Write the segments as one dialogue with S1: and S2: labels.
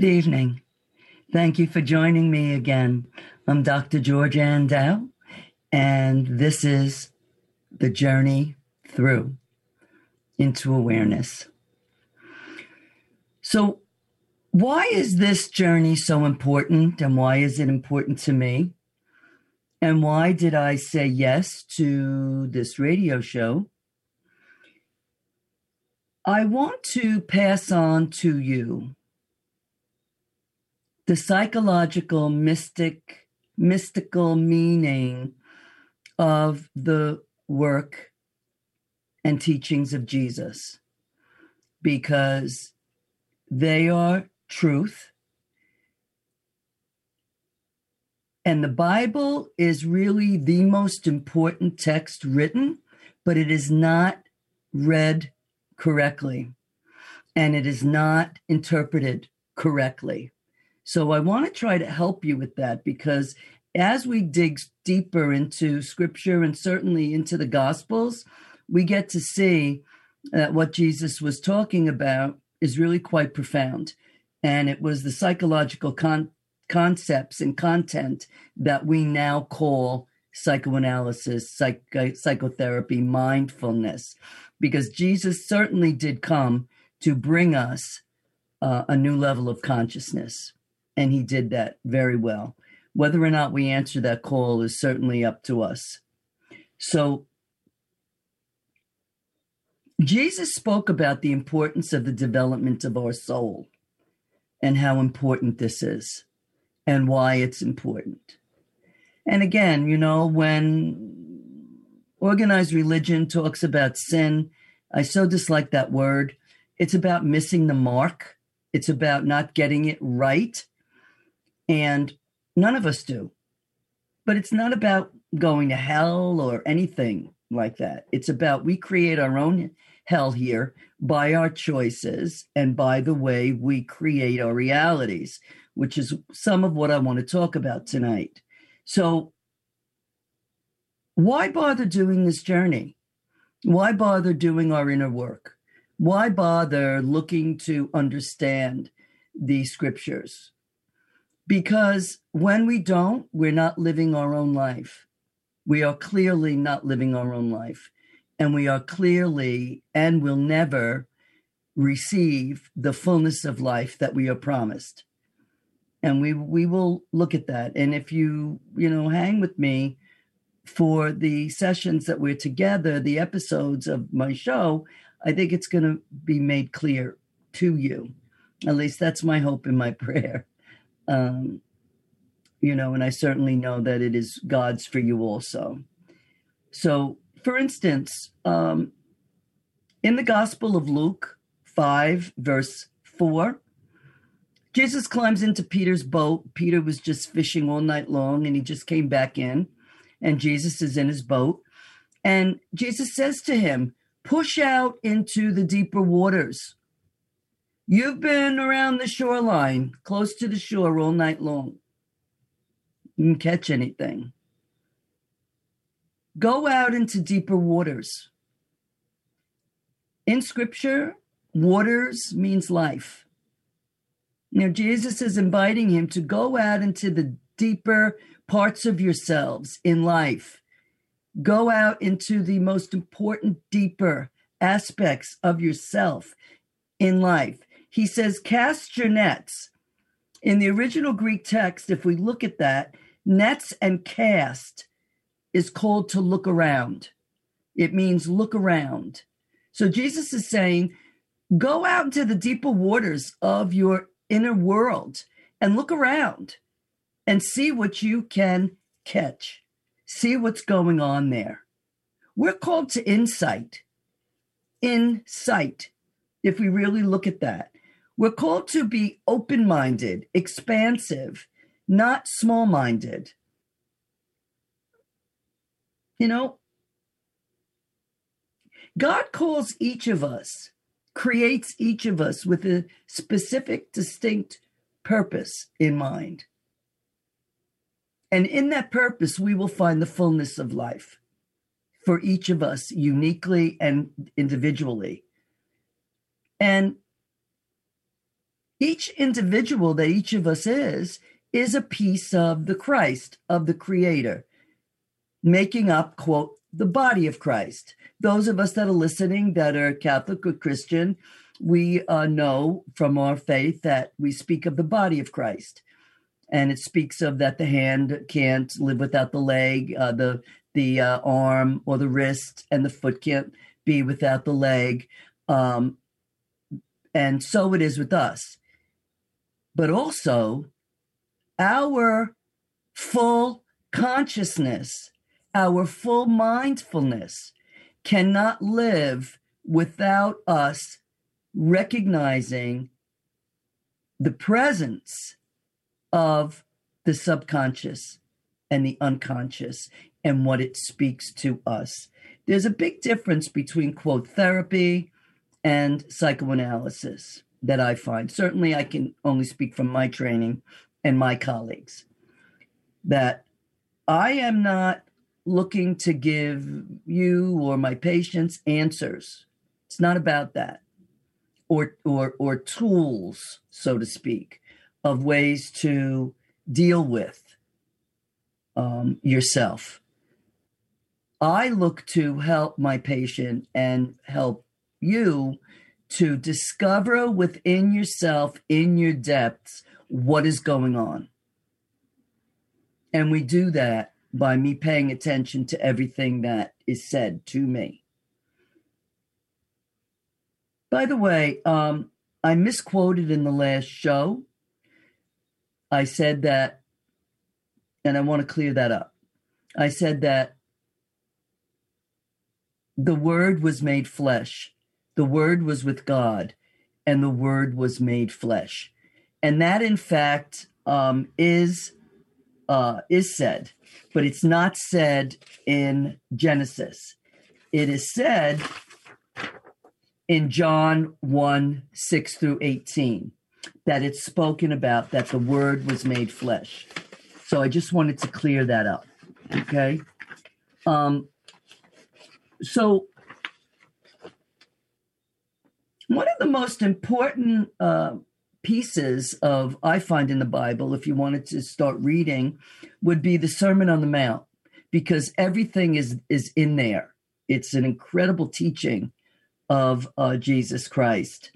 S1: Good evening. Thank you for joining me again. I'm Dr. George Dow, and this is the journey through into awareness. So, why is this journey so important, and why is it important to me? And why did I say yes to this radio show? I want to pass on to you the psychological mystic mystical meaning of the work and teachings of Jesus. Because they are truth. And the bible is really the most important text written but it is not read correctly. And it is not interpreted correctly so I want to try to help you with that because as we dig deeper into scripture and certainly into the gospels, we get to see that what Jesus was talking about is really quite profound. And it was the psychological con- concepts and content that we now call psychoanalysis, psych- psychotherapy, mindfulness, because Jesus certainly did come to bring us uh, a new level of consciousness. And he did that very well. Whether or not we answer that call is certainly up to us. So, Jesus spoke about the importance of the development of our soul and how important this is and why it's important. And again, you know, when organized religion talks about sin, I so dislike that word. It's about missing the mark, it's about not getting it right. And none of us do. But it's not about going to hell or anything like that. It's about we create our own hell here by our choices and by the way we create our realities, which is some of what I want to talk about tonight. So, why bother doing this journey? Why bother doing our inner work? Why bother looking to understand the scriptures? Because when we don't, we're not living our own life. We are clearly not living our own life. And we are clearly and will never receive the fullness of life that we are promised. And we we will look at that. And if you, you know, hang with me for the sessions that we're together, the episodes of my show, I think it's going to be made clear to you. At least that's my hope and my prayer. Um, you know, and I certainly know that it is God's for you also. So, for instance, um, in the Gospel of Luke 5, verse 4, Jesus climbs into Peter's boat. Peter was just fishing all night long and he just came back in, and Jesus is in his boat. And Jesus says to him, Push out into the deeper waters. You've been around the shoreline, close to the shore all night long. You can catch anything. Go out into deeper waters. In scripture, waters means life. Now, Jesus is inviting him to go out into the deeper parts of yourselves in life. Go out into the most important, deeper aspects of yourself in life. He says, Cast your nets. In the original Greek text, if we look at that, nets and cast is called to look around. It means look around. So Jesus is saying, go out into the deeper waters of your inner world and look around and see what you can catch. See what's going on there. We're called to insight. Insight, if we really look at that. We're called to be open minded, expansive, not small minded. You know, God calls each of us, creates each of us with a specific, distinct purpose in mind. And in that purpose, we will find the fullness of life for each of us uniquely and individually. And each individual that each of us is, is a piece of the Christ, of the Creator, making up, quote, the body of Christ. Those of us that are listening that are Catholic or Christian, we uh, know from our faith that we speak of the body of Christ. And it speaks of that the hand can't live without the leg, uh, the the uh, arm or the wrist, and the foot can't be without the leg. Um, and so it is with us. But also, our full consciousness, our full mindfulness cannot live without us recognizing the presence of the subconscious and the unconscious and what it speaks to us. There's a big difference between quote therapy and psychoanalysis that I find. Certainly, I can only speak from my training and my colleagues that I am not looking to give you or my patients answers. It's not about that. Or or or tools, so to speak, of ways to deal with um, yourself. I look to help my patient and help you to discover within yourself, in your depths, what is going on. And we do that by me paying attention to everything that is said to me. By the way, um, I misquoted in the last show. I said that, and I want to clear that up. I said that the word was made flesh, the word was with God, and the word was made flesh. And that, in fact, um, is uh, is said, but it's not said in Genesis. It is said in John 1 6 through 18 that it's spoken about that the word was made flesh. So I just wanted to clear that up. Okay. Um, so one of the most important uh, pieces of I find in the Bible, if you wanted to start reading, would be the Sermon on the Mount, because everything is is in there. It's an incredible teaching of uh, Jesus Christ.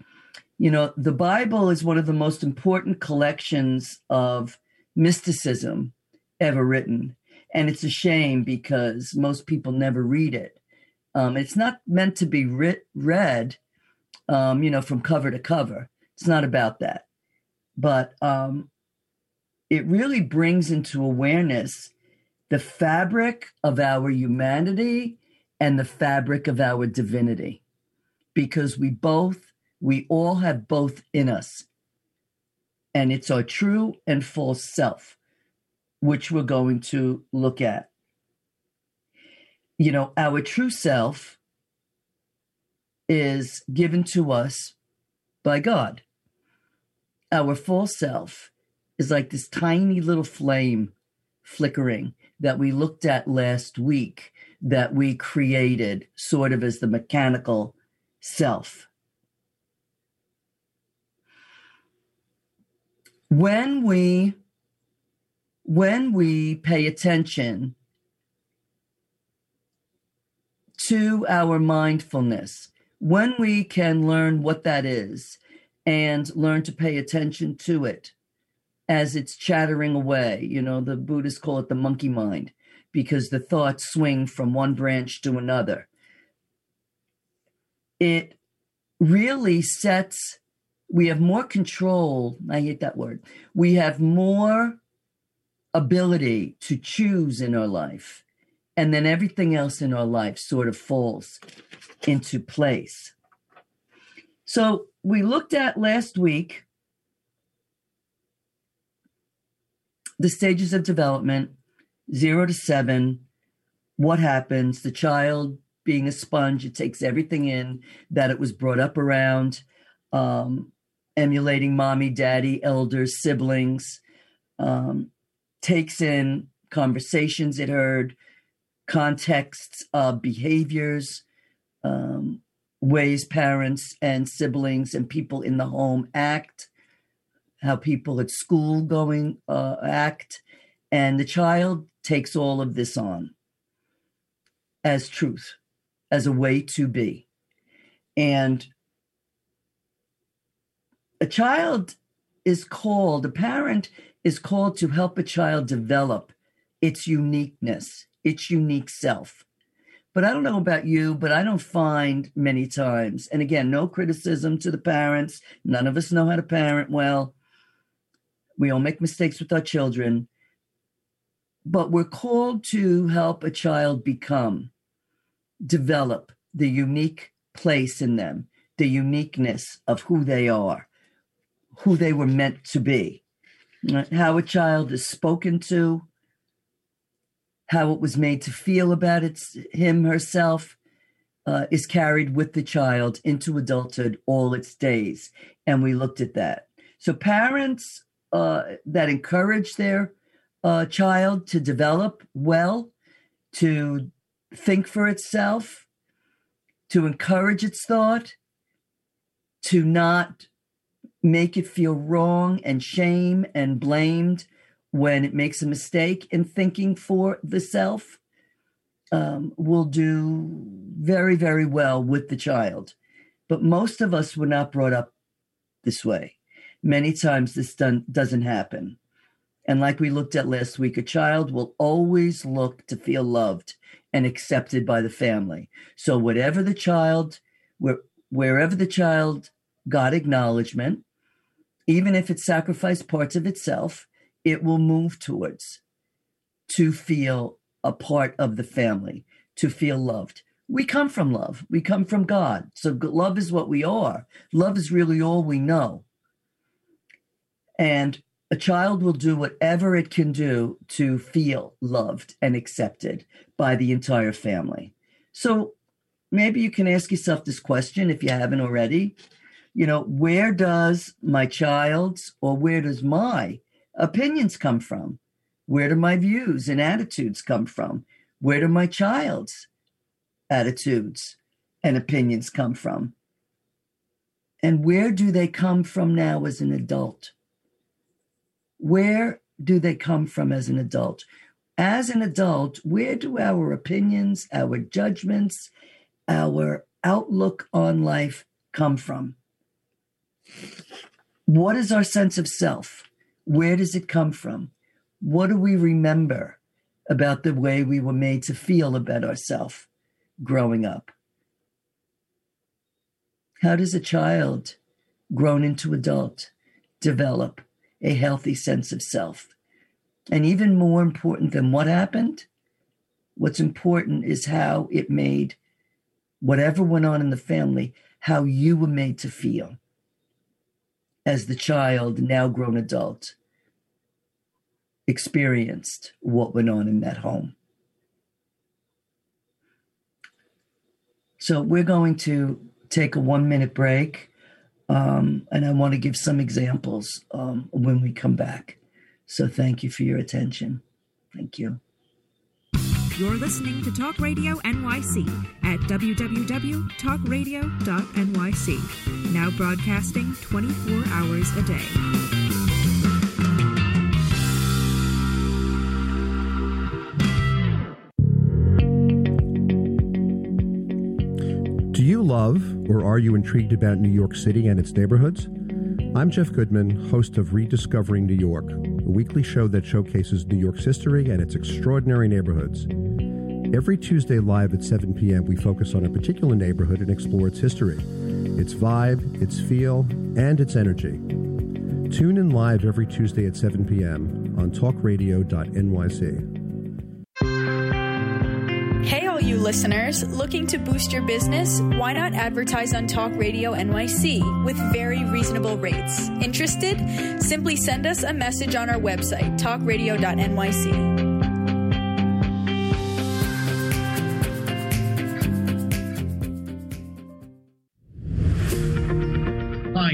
S1: You know, the Bible is one of the most important collections of mysticism ever written. And it's a shame because most people never read it. Um, it's not meant to be writ- read, um, you know, from cover to cover. It's not about that. But um, it really brings into awareness the fabric of our humanity and the fabric of our divinity because we both, we all have both in us. And it's our true and false self, which we're going to look at. You know, our true self is given to us by God. Our full self is like this tiny little flame flickering that we looked at last week that we created sort of as the mechanical self. When we when we pay attention to our mindfulness, when we can learn what that is and learn to pay attention to it as it's chattering away. You know, the Buddhists call it the monkey mind because the thoughts swing from one branch to another. It really sets, we have more control. I hate that word. We have more ability to choose in our life. And then everything else in our life sort of falls into place. So we looked at last week the stages of development, zero to seven, what happens, the child being a sponge, it takes everything in that it was brought up around, um, emulating mommy, daddy, elders, siblings, um, takes in conversations it heard, contexts of behaviors, um, ways parents and siblings and people in the home act, how people at school going uh, act, and the child takes all of this on as truth, as a way to be. And a child is called, a parent is called to help a child develop its uniqueness, its unique self. But I don't know about you, but I don't find many times, and again, no criticism to the parents. None of us know how to parent well. We all make mistakes with our children. But we're called to help a child become, develop the unique place in them, the uniqueness of who they are, who they were meant to be, uh, how a child is spoken to, how it was made to feel about its him herself uh, is carried with the child into adulthood all its days and we looked at that. So parents uh, that encourage their uh, child to develop well to think for itself to encourage its thought to not make it feel wrong and shame and blamed when it makes a mistake in thinking for the self um, will do very, very well with the child. But most of us were not brought up this way. Many times this done, doesn't happen. And like we looked at last week, a child will always look to feel loved and accepted by the family. So whatever the child, where, wherever the child got acknowledgement, even if it sacrificed parts of itself, it will move towards to feel a part of the family, to feel loved. We come from love. We come from God. So love is what we are. Love is really all we know. And a child will do whatever it can do to feel loved and accepted by the entire family. So maybe you can ask yourself this question if you haven't already. You know, where does my child's or where does my opinions come from? Where do my views and attitudes come from? Where do my child's attitudes and opinions come from? And where do they come from now as an adult? Where do they come from as an adult? As an adult, where do our opinions, our judgments, our outlook on life come from? What is our sense of self? Where does it come from? What do we remember about the way we were made to feel about ourselves growing up? How does a child grown into adult develop a healthy sense of self? And even more important than what happened, what's important is how it made whatever went on in the family, how you were made to feel as the child, now grown adult, experienced what went on in that home. So we're going to take a one minute break. Um, and I want to give some examples um, when we come back. So thank you for your attention. Thank you.
S2: You're listening to Talk Radio NYC at www.talkradio.nyc. Now broadcasting 24 hours a day.
S3: Do you love or are you intrigued about New York City and its neighborhoods? I'm Jeff Goodman, host of Rediscovering New York, a weekly show that showcases New York's history and its extraordinary neighborhoods. Every Tuesday live at 7 p.m., we focus on a particular neighborhood and explore its history, its vibe, its feel, and its energy. Tune in live every Tuesday at 7 p.m. on talkradio.nyc.
S4: You listeners, looking to boost your business? Why not advertise on Talk Radio NYC with very reasonable rates? Interested? Simply send us a message on our website, talkradio.nyc.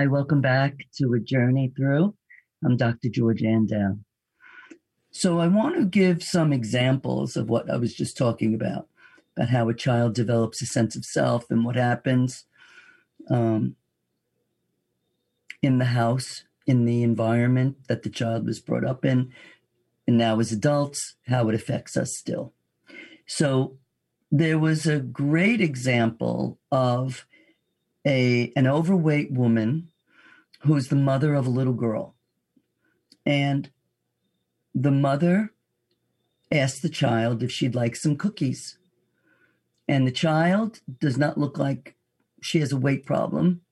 S1: Hi, welcome back to A Journey Through. I'm Dr. George Andau. So, I want to give some examples of what I was just talking about, about how a child develops a sense of self and what happens um, in the house, in the environment that the child was brought up in, and now as adults, how it affects us still. So, there was a great example of a an overweight woman who's the mother of a little girl. And the mother asked the child if she'd like some cookies. And the child does not look like she has a weight problem.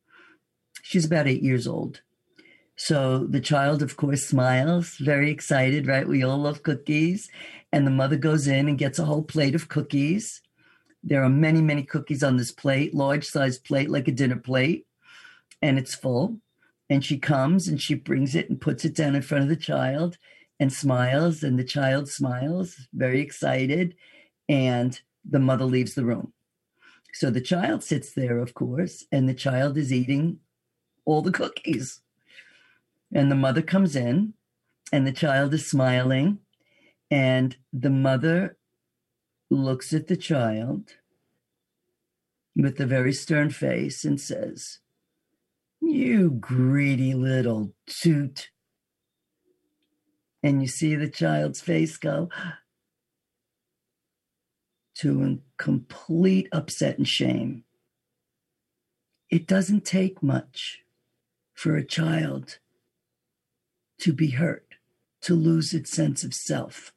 S1: She's about eight years old. So the child, of course, smiles, very excited, right? We all love cookies. And the mother goes in and gets a whole plate of cookies. There are many, many cookies on this plate, large size plate, like a dinner plate, and it's full. And she comes and she brings it and puts it down in front of the child and smiles. And the child smiles, very excited. And the mother leaves the room. So the child sits there, of course, and the child is eating all the cookies. And the mother comes in, and the child is smiling. And the mother looks at the child with a very stern face and says, you greedy little toot. And you see the child's face go to complete upset and shame. It doesn't take much for a child to be hurt, to lose its sense of self.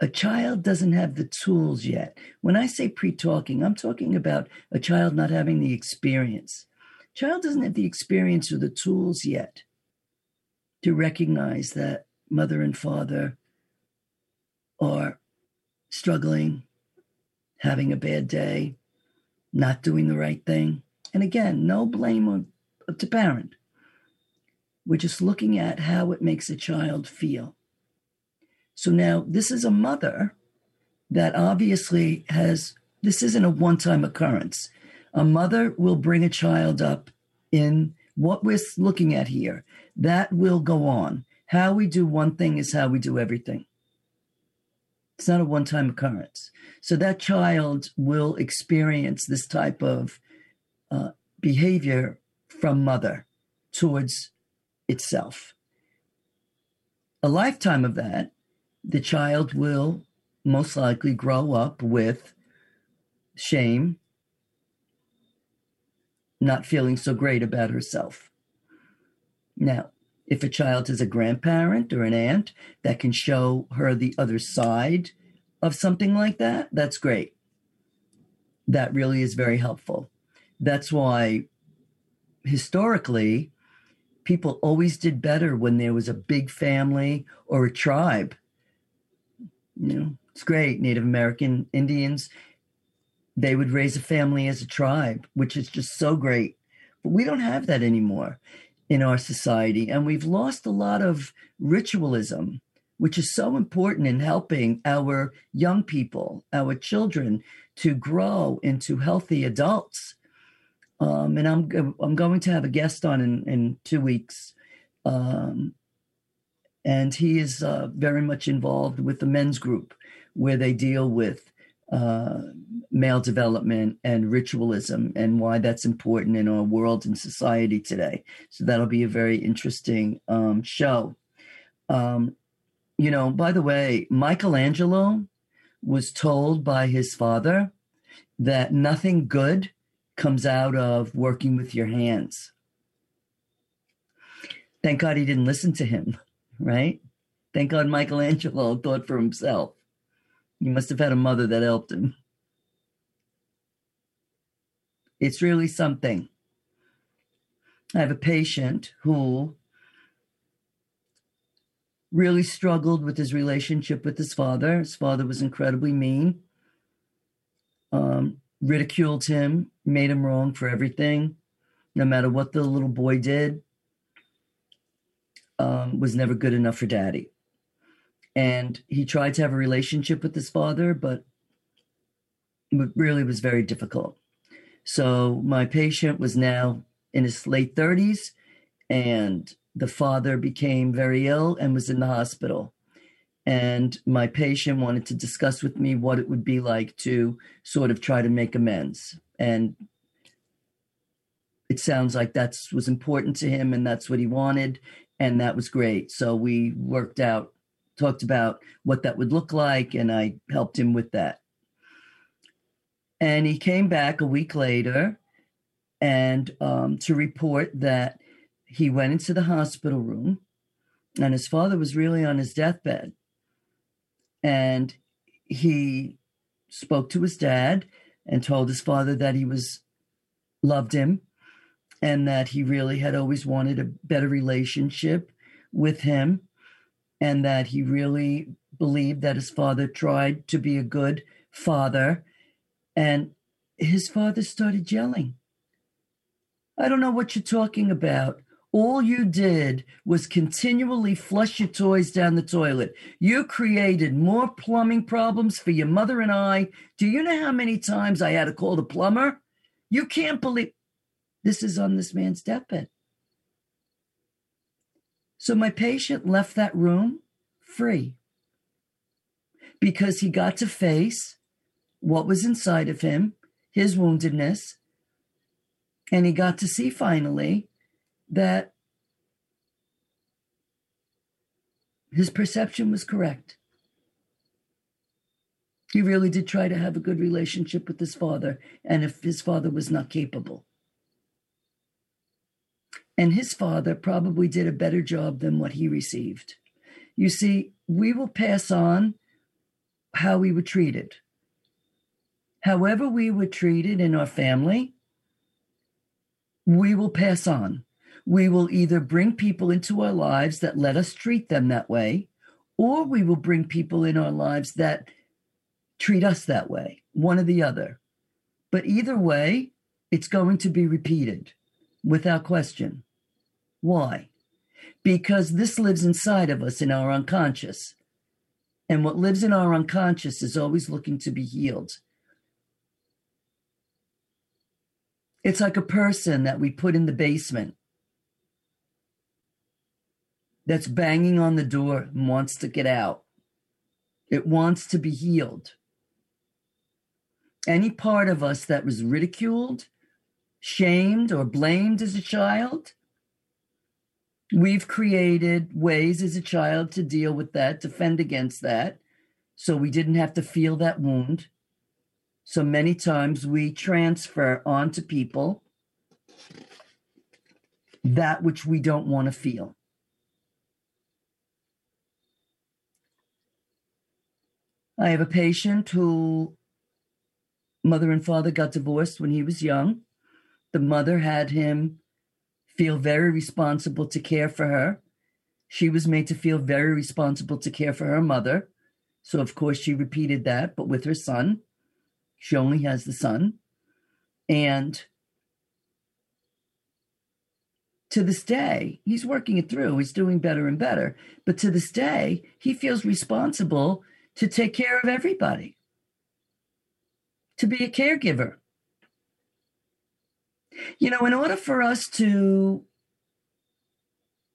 S1: A child doesn't have the tools yet. When I say pre talking, I'm talking about a child not having the experience child doesn't have the experience or the tools yet to recognize that mother and father are struggling, having a bad day, not doing the right thing. And again, no blame of the parent. We're just looking at how it makes a child feel. So now this is a mother that obviously has, this isn't a one time occurrence a mother will bring a child up in what we're looking at here. That will go on. How we do one thing is how we do everything. It's not a one time occurrence. So that child will experience this type of uh, behavior from mother towards itself. A lifetime of that, the child will most likely grow up with shame, not feeling so great about herself. Now, if a child has a grandparent or an aunt that can show her the other side of something like that, that's great. That really is very helpful. That's why historically, people always did better when there was a big family or a tribe. You know, it's great. Native American Indians they would raise a family as a tribe, which is just so great. But we don't have that anymore in our society. And we've lost a lot of ritualism, which is so important in helping our young people, our children, to grow into healthy adults. Um, and I'm I'm going to have a guest on in, in two weeks, um, and he is uh, very much involved with the men's group, where they deal with uh, male development and ritualism and why that's important in our world and society today. So that'll be a very interesting um, show. Um, you know, by the way, Michelangelo was told by his father that nothing good comes out of working with your hands. Thank God he didn't listen to him, right? Thank God Michelangelo thought for himself. He must have had a mother that helped him. It's really something. I have a patient who really struggled with his relationship with his father. His father was incredibly mean, um, ridiculed him, made him wrong for everything, no matter what the little boy did. Um, was never good enough for daddy. And he tried to have a relationship with his father, but it really was very difficult. So my patient was now in his late 30s and the father became very ill and was in the hospital. And my patient wanted to discuss with me what it would be like to sort of try to make amends. And it sounds like that was important to him and that's what he wanted. And that was great. So we worked out, talked about what that would look like, and I helped him with that. And he came back a week later and um, to report that he went into the hospital room and his father was really on his deathbed. And he spoke to his dad and told his father that he was loved him and that he really had always wanted a better relationship with him and that he really believed that his father tried to be a good father and his father started yelling i don't know what you're talking about all you did was continually flush your toys down the toilet. You created more plumbing problems for your mother and I. Do you know how many times I had to call the plumber? You can't believe this is on this man's deathbed. So my patient left that room free because he got to face what was inside of him, his woundedness, and he got to see finally that his perception was correct. He really did try to have a good relationship with his father, and if his father was not capable. And his father probably did a better job than what he received. You see, we will pass on how we were treated. However, we were treated in our family, we will pass on we will either bring people into our lives that let us treat them that way, or we will bring people in our lives that treat us that way, one or the other. But either way, it's going to be repeated without question. Why? Because this lives inside of us in our unconscious. And what lives in our unconscious is always looking to be healed. It's like a person that we put in the basement that's banging on the door and wants to get out. It wants to be healed. Any part of us that was ridiculed, shamed, or blamed as a child, we've created ways as a child to deal with that, defend against that, so we didn't have to feel that wound. So many times we transfer onto people that which we don't want to feel. I have a patient who mother and father got divorced when he was young. The mother had him feel very responsible to care for her. She was made to feel very responsible to care for her mother. So, of course, she repeated that, but with her son. She only has the son. And to this day, he's working it through. He's doing better and better. But to this day, he feels responsible to take care of everybody, to be a caregiver. You know, in order for us to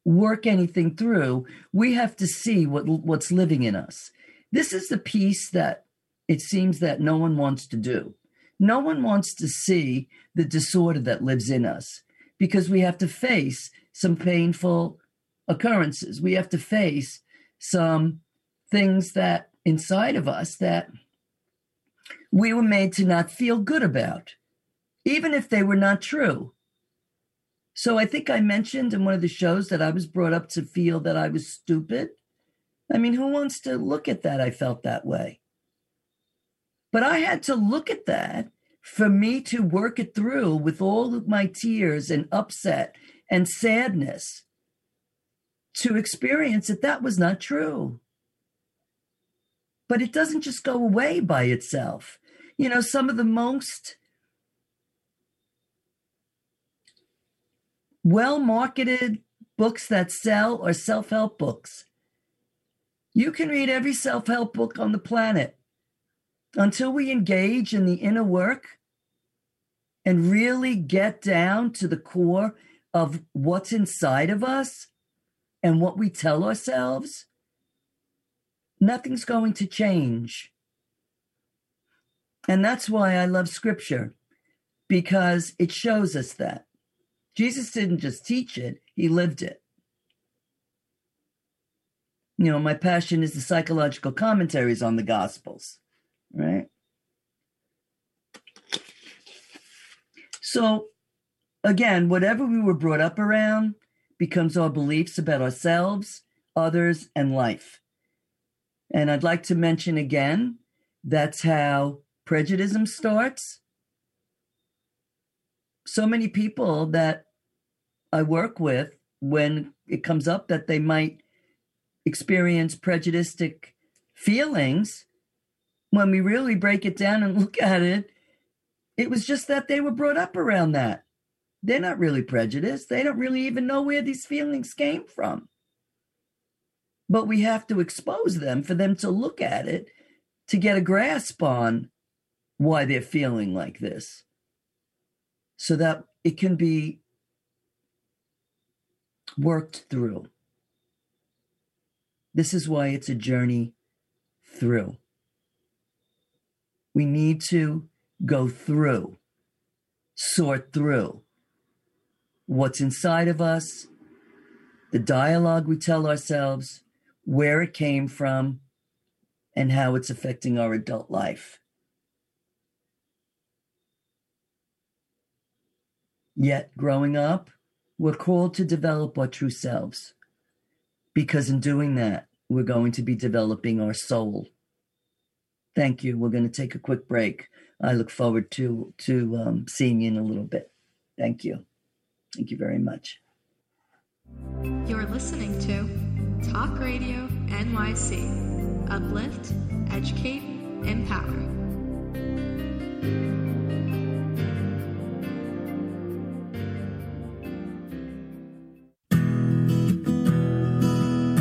S1: work anything through, we have to see what what's living in us. This is the piece that it seems that no one wants to do. No one wants to see the disorder that lives in us because we have to face some painful occurrences. We have to face some things that inside of us that we were made to not feel good about, even if they were not true. So I think I mentioned in one of the shows that I was brought up to feel that I was stupid. I mean, who wants to look at that? I felt that way. But I had to look at that for me to work it through with all of my tears and upset and sadness to experience that that was not true. But it doesn't just go away by itself. You know, some of the most well marketed books that sell are self help books. You can read every self help book on the planet. Until we engage in the inner work and really get down to the core of what's inside of us and what we tell ourselves, nothing's going to change. And that's why I love scripture, because it shows us that. Jesus didn't just teach it, he lived it. You know, my passion is the psychological commentaries on the Gospels, right? So, again, whatever we were brought up around becomes our beliefs about ourselves, others, and life. And I'd like to mention again that's how prejudice starts. So many people that I work with, when it comes up that they might experience prejudiced feelings, when we really break it down and look at it, it was just that they were brought up around that. They're not really prejudiced. They don't really even know where these feelings came from. But we have to expose them for them to look at it to get a grasp on why they're feeling like this so that it can be worked through. This is why it's a journey through. We need to go through, sort through what's inside of us, the dialogue we tell ourselves, where it came from, and how it's affecting our adult life. Yet, growing up, we're called to develop our true selves because in doing that, we're going to be developing our soul. Thank you. We're going to take a quick break. I look forward to to um, seeing you in a little bit. Thank you. Thank you very much.
S2: You're listening to Talk Radio NYC. Uplift, educate, empower.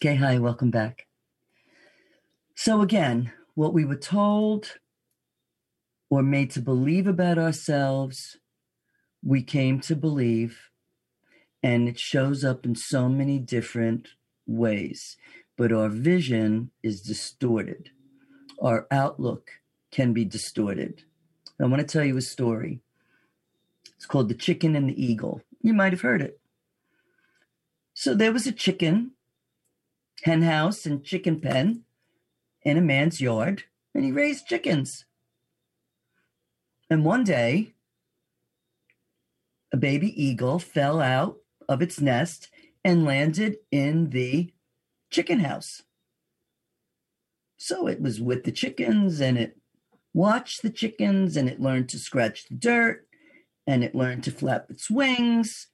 S1: Okay, hi, welcome back. So, again, what we were told or made to believe about ourselves, we came to believe, and it shows up in so many different ways. But our vision is distorted, our outlook can be distorted. I want to tell you a story. It's called The Chicken and the Eagle. You might have heard it. So there was a chicken, hen house, and chicken pen in a man's yard, and he raised chickens. And one day, a baby eagle fell out of its nest and landed in the chicken house. So it was with the chickens and it watched the chickens and it learned to scratch the dirt and it learned to flap its wings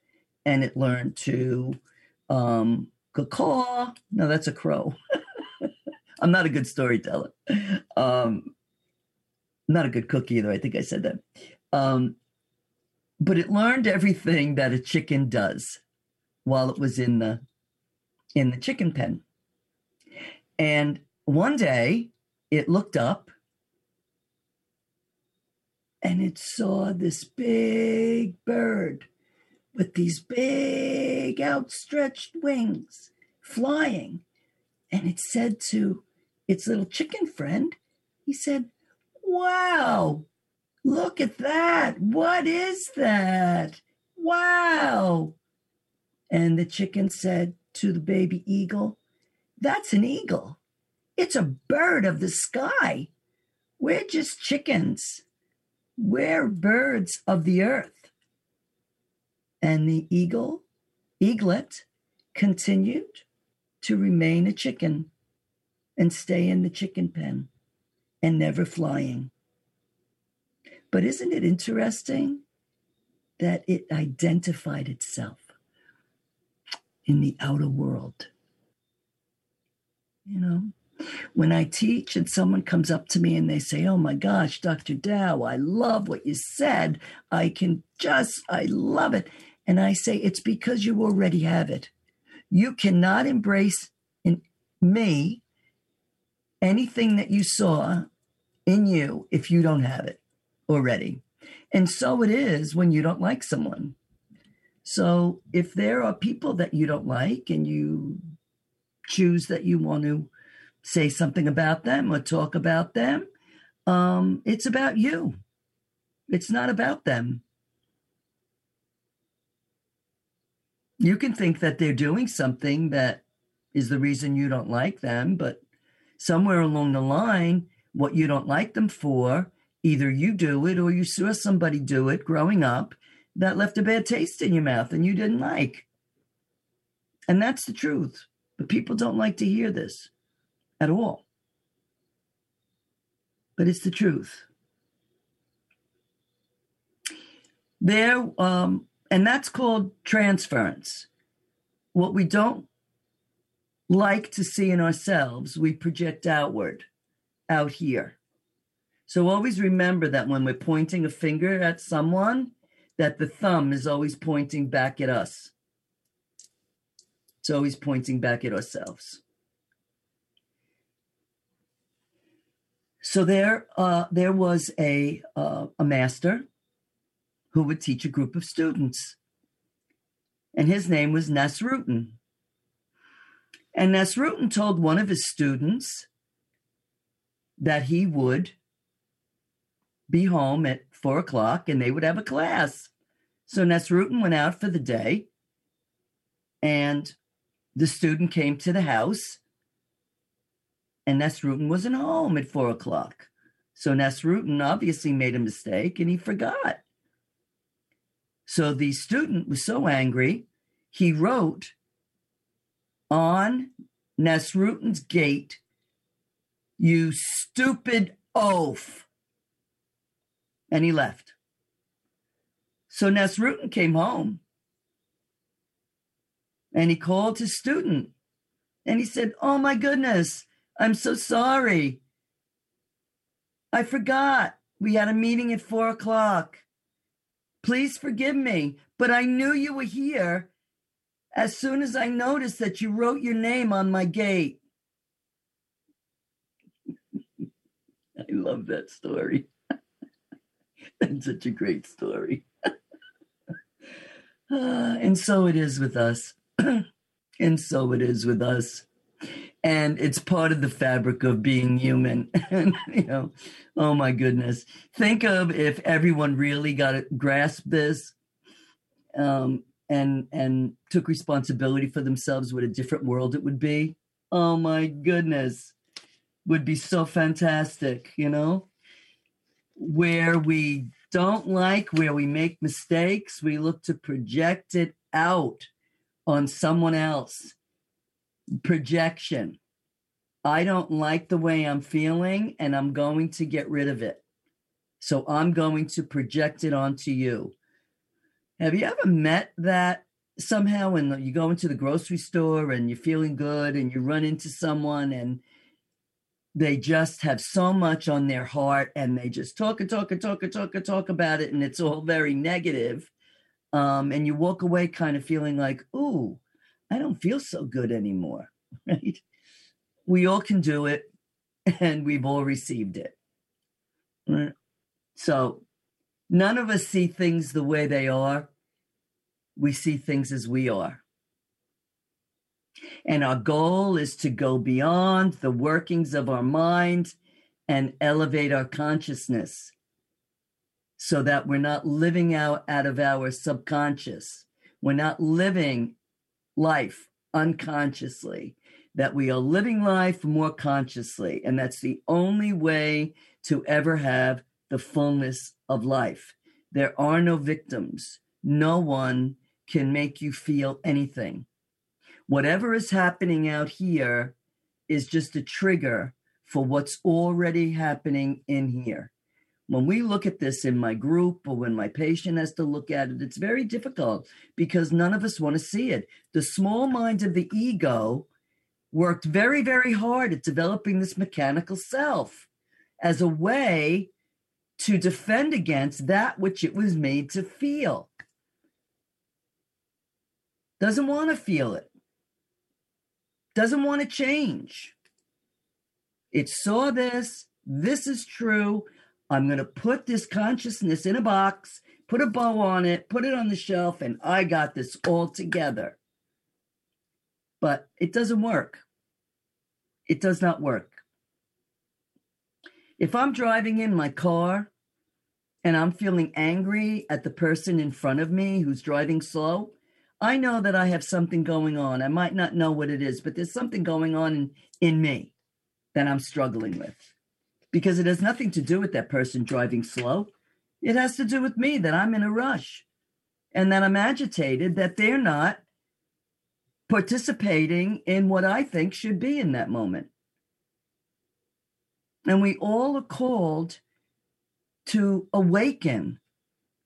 S1: and it learned to um, caw. No, that's a crow. I'm not a good storyteller. Um, not a good cook either. I think I said that. Um, but it learned everything that a chicken does while it was in the in the chicken pen. And one day it looked up and it saw this big bird with these big outstretched wings flying. And it said to its little chicken friend, he said, Wow, look at that. What is that? Wow. And the chicken said to the baby eagle, That's an eagle. It's a bird of the sky. We're just chickens. We're birds of the earth. And the eagle, eaglet, continued to remain a chicken and stay in the chicken pen and never flying. But isn't it interesting that it identified itself in the outer world? You know, when I teach and someone comes up to me and they say, Oh my gosh, Dr. Dow, I love what you said. I can just, I love it. And I say, It's because you already have it. You cannot embrace in me anything that you saw in you if you don't have it already. And so it is when you don't like someone. So if there are people that you don't like and you choose that you want to say something about them or talk about them. Um, it's about you. It's not about them. You can think that they're doing something that is the reason you don't like them, but somewhere along the line, what you don't like them for, either you do it or you saw somebody do it growing up that left a bad taste in your mouth and you didn't like. And that's the truth. But people don't like to hear this at all. But it's the truth. There, um, and that's called transference. What we don't like to see in ourselves, we project outward, out here. So always remember that when we're pointing a finger at someone, that the thumb is always pointing back at us. It's always pointing back at ourselves. So there, uh, there was a uh, a master who would teach a group of students, and his name was Nasrudin. And Nasrudin told one of his students that he would be home at four o'clock, and they would have a class. So Nasrudin went out for the day, and the student came to the house and Nasrudin wasn't home at four o'clock. So Nasrudin obviously made a mistake and he forgot. So the student was so angry, he wrote on Nasrudin's gate, You stupid oaf. And he left. So Nasrudin came home and he called his student and he said, Oh my goodness, I'm so sorry. I forgot. We had a meeting at four o'clock. Please forgive me, but I knew you were here as soon as I noticed that you wrote your name on my gate. I love that story. That's such a great story. Uh, and so it is with us. and so it is with us. And it's part of the fabric of being human. and, you know, oh my goodness. Think of if everyone really got to grasp this um, and and took responsibility for themselves, what a different world it would be. Oh my goodness. Would be so fantastic, you know? Where we don't like, where we make mistakes, we look to project it out on someone else. Projection. I don't like the way I'm feeling and I'm going to get rid of it. So I'm going to project it onto you. Have you ever met that somehow when you go into the grocery store and you're feeling good and you run into someone and they just have so much on their heart and they just talk and talk and talk and talk and talk about it and it's all very negative. Um, and you walk away kind of feeling like, ooh, I don't feel so good anymore. Right? We all can do it and we've all received it. Right? So none of us see things the way they are. We see things as we are. And our goal is to go beyond the workings of our mind and elevate our consciousness so that we're not living out, out of our subconscious. We're not living life unconsciously, that we are living life more consciously. And that's the only way to ever have the fullness of life. There are no victims. No one can make you feel anything whatever is happening out here is just a trigger for what's already happening in here. When we look at this in my group or when my patient has to look at it, it's very difficult because none of us want to see it. The small mind of the ego worked very, very hard at developing this mechanical self as a way to defend against that which it was made to feel. Doesn't want to feel it doesn't want to change. It saw this. This is true. I'm going to put this consciousness in a box, put a bow on it, put it on the shelf, and I got this all together. But it doesn't work. It does not work. If I'm driving in my car and I'm feeling angry at the person in front of me who's driving slow, I know that I have something going on. I might not know what it is, but there's something going on in, in me that I'm struggling with because it has nothing to do with that person driving slow. It has to do with me that I'm in a rush and that I'm agitated that they're not participating in what I think should be in that moment. And we all are called to awaken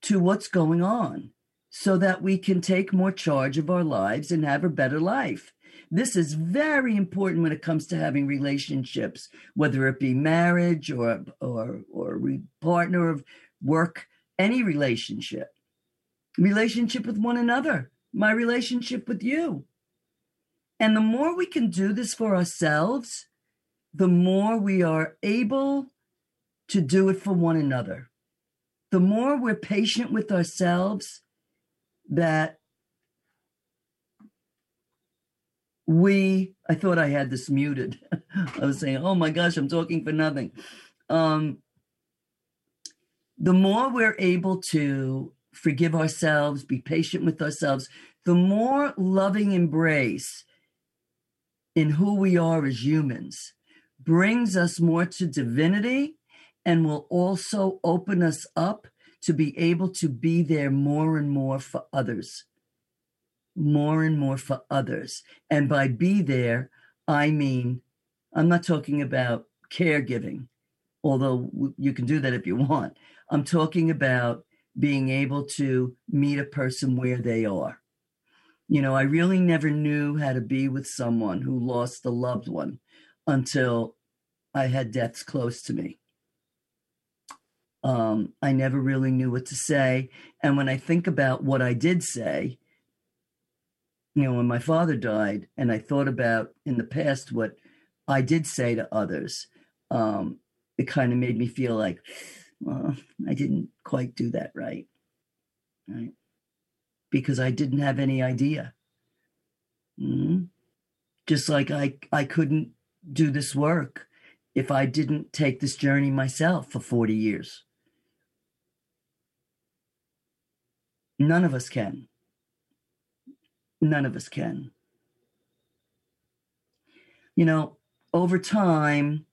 S1: to what's going on so that we can take more charge of our lives and have a better life. This is very important when it comes to having relationships, whether it be marriage or or or partner of work, any relationship. Relationship with one another, my relationship with you. And the more we can do this for ourselves, the more we are able to do it for one another. The more we're patient with ourselves, that we i thought i had this muted i was saying oh my gosh i'm talking for nothing um the more we're able to forgive ourselves be patient with ourselves the more loving embrace in who we are as humans brings us more to divinity and will also open us up to be able to be there more and more for others. More and more for others. And by be there, I mean, I'm not talking about caregiving, although you can do that if you want. I'm talking about being able to meet a person where they are. You know, I really never knew how to be with someone who lost a loved one until I had deaths close to me. Um, I never really knew what to say. And when I think about what I did say, you know, when my father died, and I thought about in the past what I did say to others, um, it kind of made me feel like, well, I didn't quite do that right. Right. Because I didn't have any idea. Mm-hmm. Just like I, I couldn't do this work if I didn't take this journey myself for 40 years. None of us can. None of us can. You know, over time,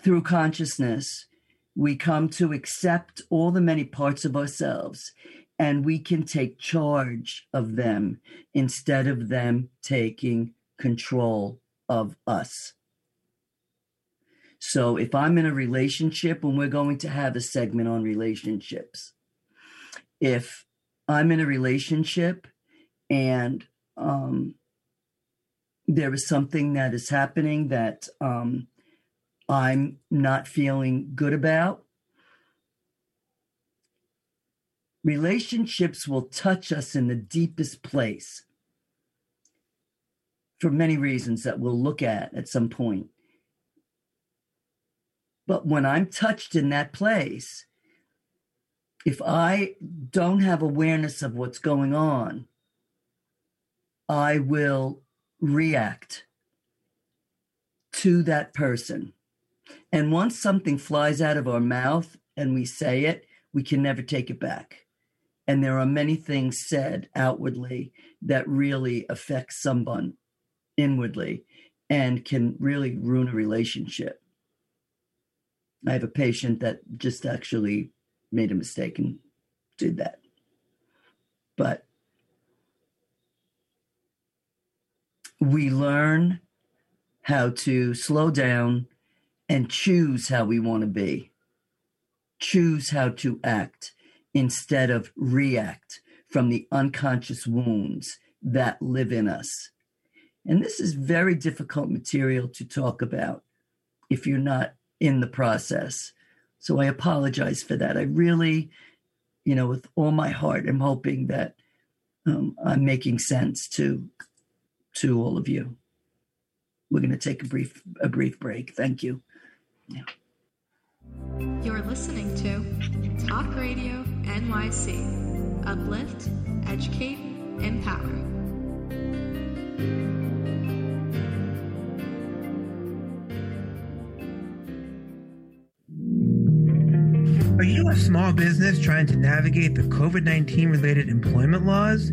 S1: through consciousness, we come to accept all the many parts of ourselves and we can take charge of them instead of them taking control of us. So if I'm in a relationship, and we're going to have a segment on relationships, if I'm in a relationship and um, there is something that is happening that um, I'm not feeling good about, relationships will touch us in the deepest place for many reasons that we'll look at at some point. But when I'm touched in that place, if I don't have awareness of what's going on, I will react to that person. And once something flies out of our mouth and we say it, we can never take it back. And there are many things said outwardly that really affect someone inwardly and can really ruin a relationship. I have a patient that just actually made a mistake and did that. But we learn how to slow down and choose how we want to be, choose how to act instead of react from the unconscious wounds that live in us. And this is very difficult material to talk about if you're not in the process. So I apologize for that. I really, you know, with all my heart, am hoping that um, I'm making sense to to all of you. We're going to take a brief a brief break. Thank you. Yeah.
S2: You're listening to Talk Radio NYC. Uplift, educate, empower.
S5: Are you a small business trying to navigate the COVID 19 related employment laws?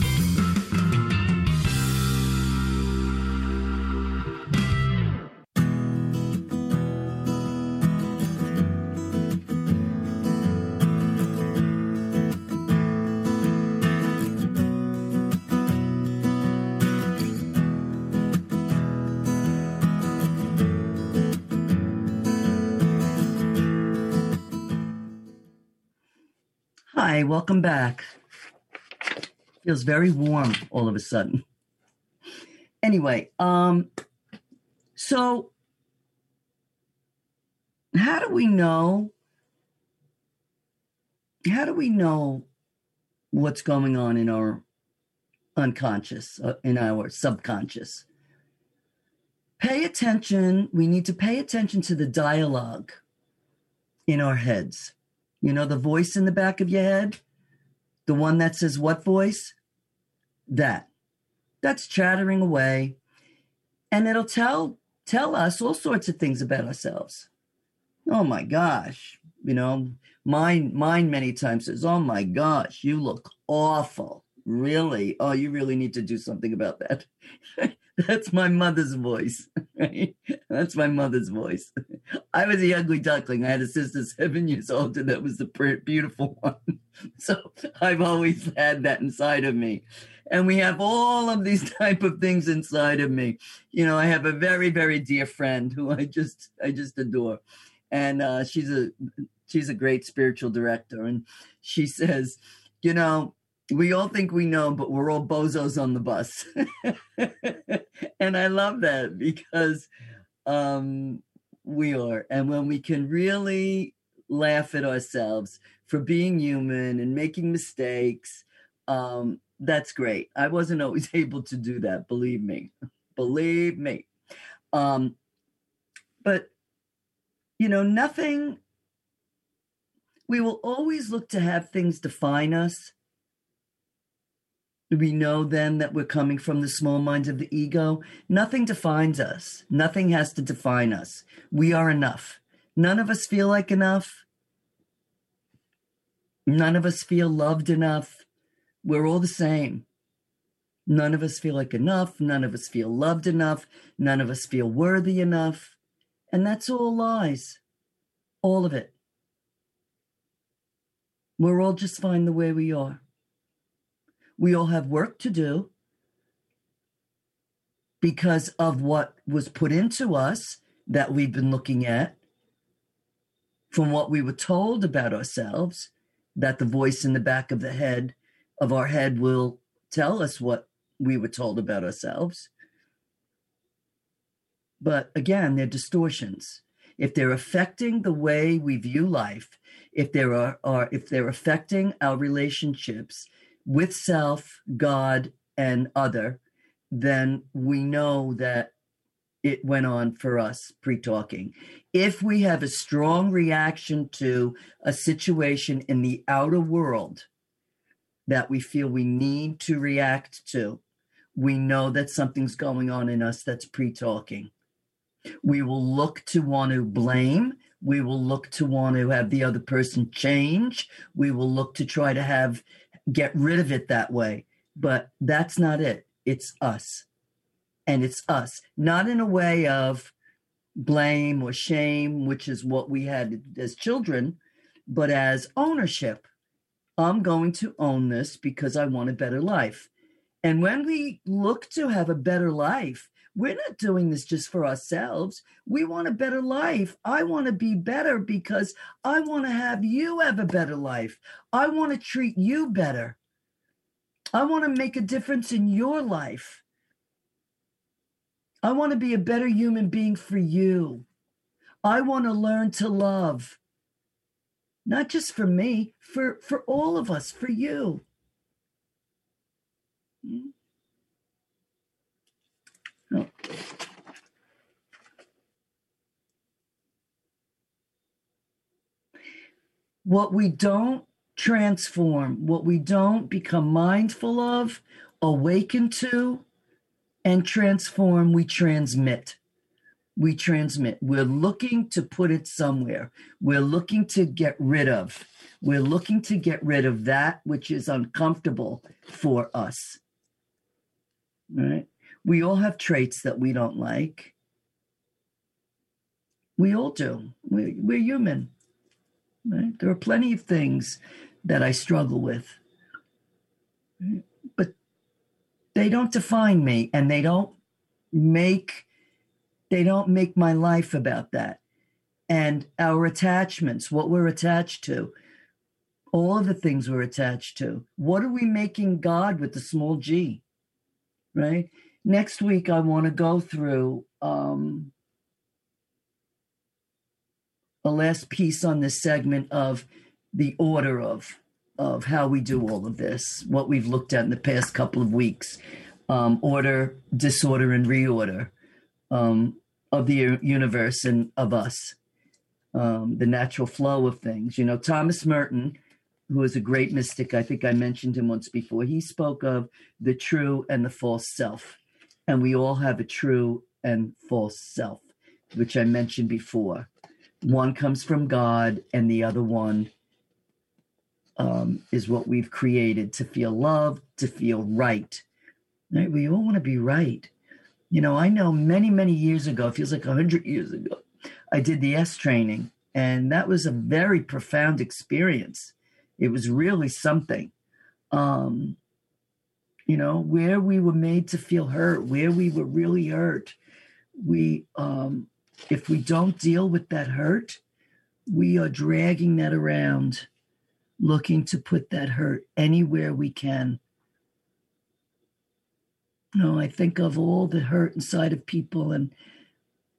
S1: Hi, welcome back. Feels very warm all of a sudden. Anyway, um, so how do we know? How do we know what's going on in our unconscious, uh, in our subconscious? Pay attention. We need to pay attention to the dialogue in our heads. You know, the voice in the back of your head, the one that says, What voice? That. That's chattering away. And it'll tell tell us all sorts of things about ourselves. Oh my gosh. You know, mine mine many times says, Oh my gosh, you look awful. Really? Oh, you really need to do something about that. That's my mother's voice. That's my mother's voice. I was a ugly duckling. I had a sister seven years older that was the beautiful one. So I've always had that inside of me. And we have all of these type of things inside of me. You know, I have a very, very dear friend who I just, I just adore. And uh, she's a, she's a great spiritual director. And she says, you know, we all think we know, but we're all bozos on the bus. and I love that because um, we are. And when we can really laugh at ourselves for being human and making mistakes, um, that's great. I wasn't always able to do that, believe me. believe me. Um, but, you know, nothing, we will always look to have things define us we know then that we're coming from the small minds of the ego. Nothing defines us. Nothing has to define us. We are enough. None of us feel like enough. None of us feel loved enough. We're all the same. None of us feel like enough. None of us feel loved enough. None of us feel worthy enough. And that's all lies. All of it. We're all just fine the way we are. We all have work to do because of what was put into us that we've been looking at, from what we were told about ourselves, that the voice in the back of the head of our head will tell us what we were told about ourselves. But again, they're distortions. If they're affecting the way we view life, if there are, are if they're affecting our relationships, with self, God, and other, then we know that it went on for us pre talking. If we have a strong reaction to a situation in the outer world that we feel we need to react to, we know that something's going on in us that's pre talking. We will look to want to blame. We will look to want to have the other person change. We will look to try to have get rid of it that way. But that's not it. It's us. And it's us, not in a way of blame or shame, which is what we had as children, but as ownership. I'm going to own this because I want a better life. And when we look to have a better life, we're not doing this just for ourselves. We want a better life. I want to be better because I want to have you have a better life. I want to treat you better. I want to make a difference in your life. I want to be a better human being for you. I want to learn to love. Not just for me, for, for all of us, for you. Hmm? What we don't transform, what we don't become mindful of, awaken to, and transform, we transmit. We transmit. We're looking to put it somewhere. We're looking to get rid of. We're looking to get rid of that which is uncomfortable for us. Right? We all have traits that we don't like. We all do. We're, we're human. Right? There are plenty of things that I struggle with. But they don't define me and they don't make they don't make my life about that. And our attachments, what we're attached to, all of the things we're attached to. What are we making God with the small g? Right? Next week, I want to go through um, a last piece on this segment of the order of of how we do all of this, what we've looked at in the past couple of weeks, um, order, disorder, and reorder um, of the universe and of us, um, the natural flow of things. You know, Thomas Merton who is a great mystic. I think I mentioned him once before. He spoke of the true and the false self. And we all have a true and false self, which I mentioned before. One comes from God, and the other one um, is what we've created to feel loved, to feel right. right. We all want to be right. You know, I know many, many years ago, it feels like 100 years ago, I did the est training, and that was a very profound experience it was really something. Um, you know, where we were made to feel hurt, where we were really hurt. We, um, if we don't deal with that hurt, we are dragging that around, looking to put that hurt anywhere we can. You know, I think of all the hurt inside of people, and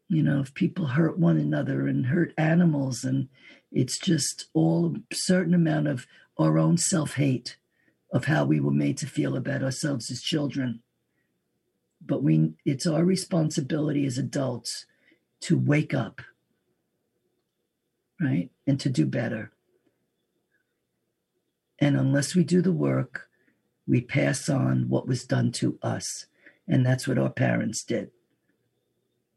S1: you know, if people hurt one another and hurt animals, and it's just all a certain amount of our own self hate of how we were made to feel about ourselves as children. But we, it's our responsibility as adults to wake up, right? And to do better. And unless we do the work, we pass on what was done to us. And that's what our parents did.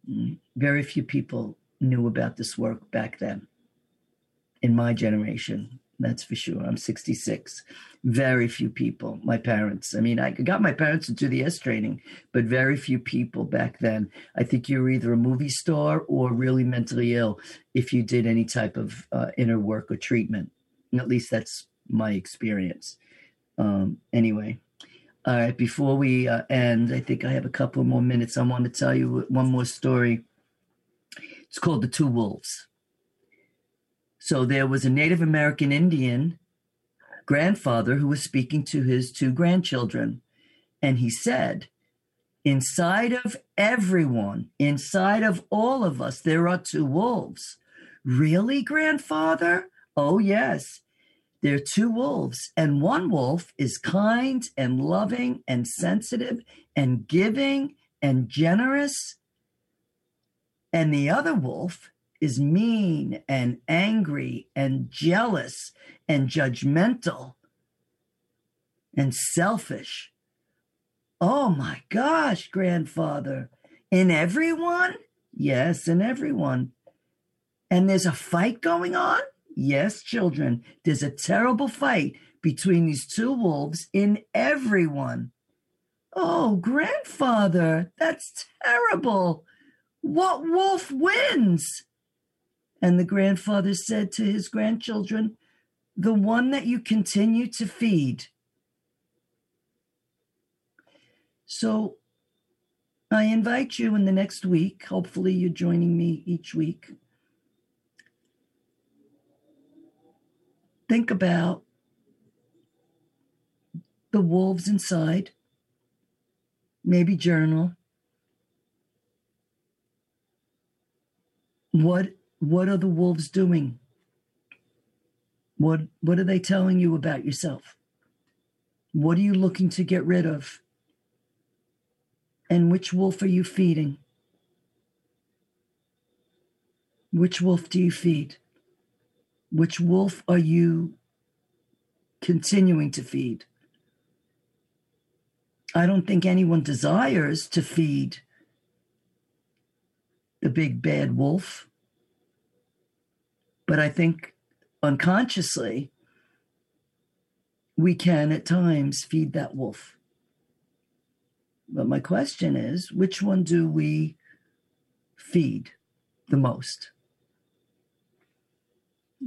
S1: Mm, very few people knew about this work back then in my generation. That's for sure. I'm 66. Very few people, my parents. I mean, I got my parents to do the est training, but very few people back then. I think you were either a movie star or really mentally ill if you did any type of uh, inner work or treatment. At least that's my experience. Um, anyway, all right, before we uh, end, I think I have a couple more minutes. I want to tell you one more story. It's called The Two Wolves. So there was a Native American Indian grandfather who was speaking to his two grandchildren. And he said, Inside of everyone, inside of all of us, there are two wolves. Really, grandfather? Oh, yes. There are two wolves, and one wolf is kind and loving and sensitive and giving and generous. And the other wolf is mean and angry and jealous and judgmental and selfish. Oh my gosh, grandfather. In everyone? Yes, in everyone. And there's a fight going on? Yes, children. There's a terrible fight between these two wolves in everyone. Oh, grandfather, that's terrible. What wolf wins? And the grandfather said to his grandchildren, The one that you continue to feed. So I invite you in the next week. Hopefully, you're joining me each week. Think about the wolves inside, maybe journal. What what are the wolves doing? What what are they telling you about yourself? What are you looking to get rid of? And which wolf are you feeding? Which wolf do you feed? Which wolf are you continuing to feed? I don't think anyone desires to feed the big bad wolf. But I think unconsciously, we can at times feed that wolf. But my question is which one do we feed the most?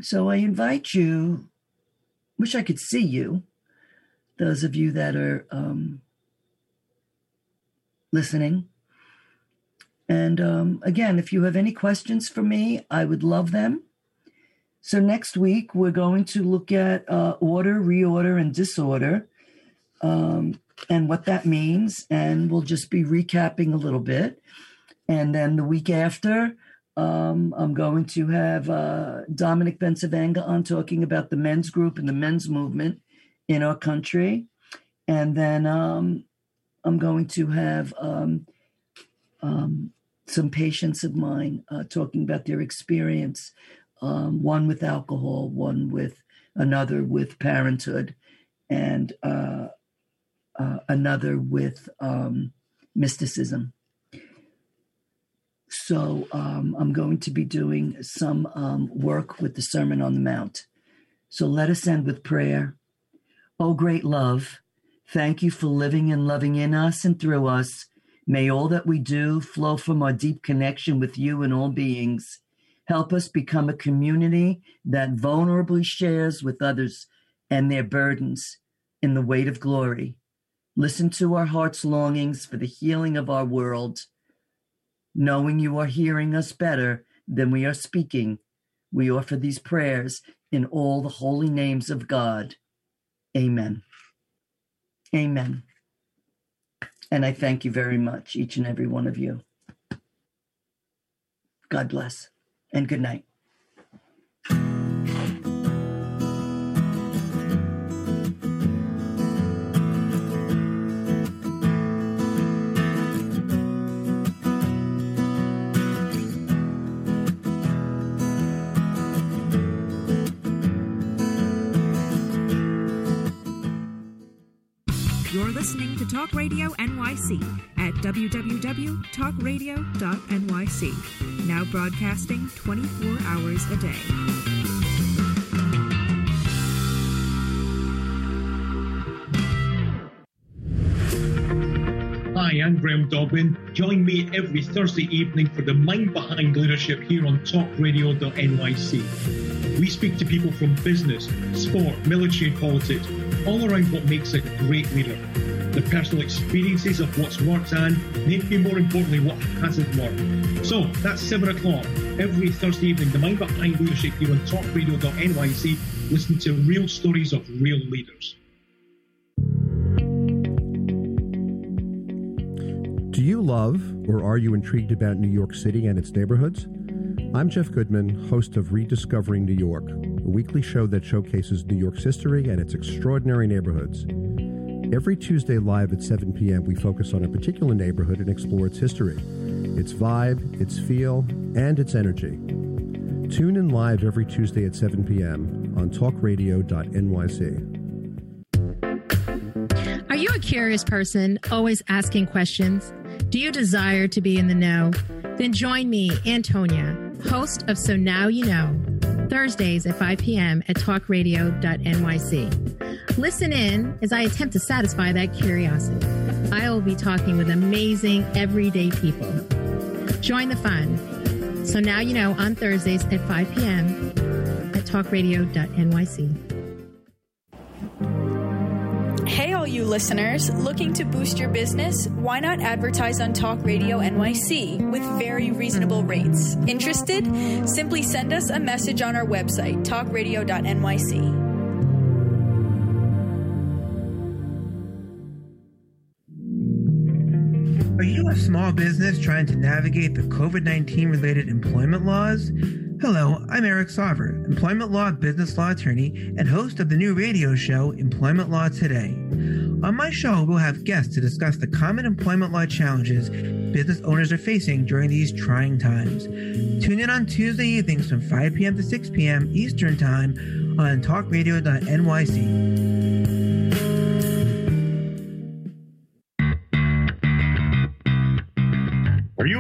S1: So I invite you, wish I could see you, those of you that are um, listening. And um, again, if you have any questions for me, I would love them. So next week we're going to look at uh, order, reorder, and disorder, um, and what that means, and we'll just be recapping a little bit. And then the week after, um, I'm going to have uh, Dominic Bensavanga on talking about the men's group and the men's movement in our country. And then um, I'm going to have um, um, some patients of mine uh, talking about their experience um, one with alcohol, one with another with parenthood, and uh, uh, another with um, mysticism. So um, I'm going to be doing some um, work with the Sermon on the Mount. So let us end with prayer. Oh, great love, thank you for living and loving in us and through us. May all that we do flow from our deep connection with you and all beings. Help us become a community that vulnerably shares with others and their burdens in the weight of glory. Listen to our heart's longings for the healing of our world. Knowing you are hearing us better than we are speaking, we offer these prayers in all the holy names of God. Amen. Amen. And I thank you very much, each and every one of you. God bless and good night.
S2: You're listening to Talk Radio NYC at www.talkradio.nyc. Now broadcasting 24 hours a day.
S6: Hi, I'm Graham Dobbin. Join me every Thursday evening for the Mind Behind Leadership here on talkradio.nyc. We speak to people from business, sport, military, and politics, all around what makes a great leader. The personal experiences of what's worked and, maybe more importantly, what hasn't worked. So that's 7 o'clock every Thursday evening. The Mind Behind Leadership here on talkradio.nyc. Listen to real stories of real leaders.
S3: Do you love or are you intrigued about New York City and its neighborhoods? I'm Jeff Goodman, host of Rediscovering New York, a weekly show that showcases New York's history and its extraordinary neighborhoods. Every Tuesday live at 7 p.m., we focus on a particular neighborhood and explore its history, its vibe, its feel, and its energy. Tune in live every Tuesday at 7 p.m. on talkradio.nyc.
S7: Are you a curious person, always asking questions? Do you desire to be in the know? Then join me, Antonia, host of So Now You Know, Thursdays at 5 p.m. at talkradio.nyc. Listen in as I attempt to satisfy that curiosity. I will be talking with amazing, everyday people. Join the fun. So Now You Know on Thursdays at 5 p.m. at talkradio.nyc.
S4: you listeners, looking to boost your business? Why not advertise on Talk Radio NYC with very reasonable rates? Interested? Simply send us a message on our website, talkradio.nyc.
S5: Are you a small business trying to navigate the COVID 19 related employment laws? Hello, I'm Eric Sauver, employment law business law attorney and host of the new radio show Employment Law Today. On my show, we'll have guests to discuss the common employment law challenges business owners are facing during these trying times. Tune in on Tuesday evenings from 5 p.m. to 6 p.m. Eastern Time on talkradio.nyc.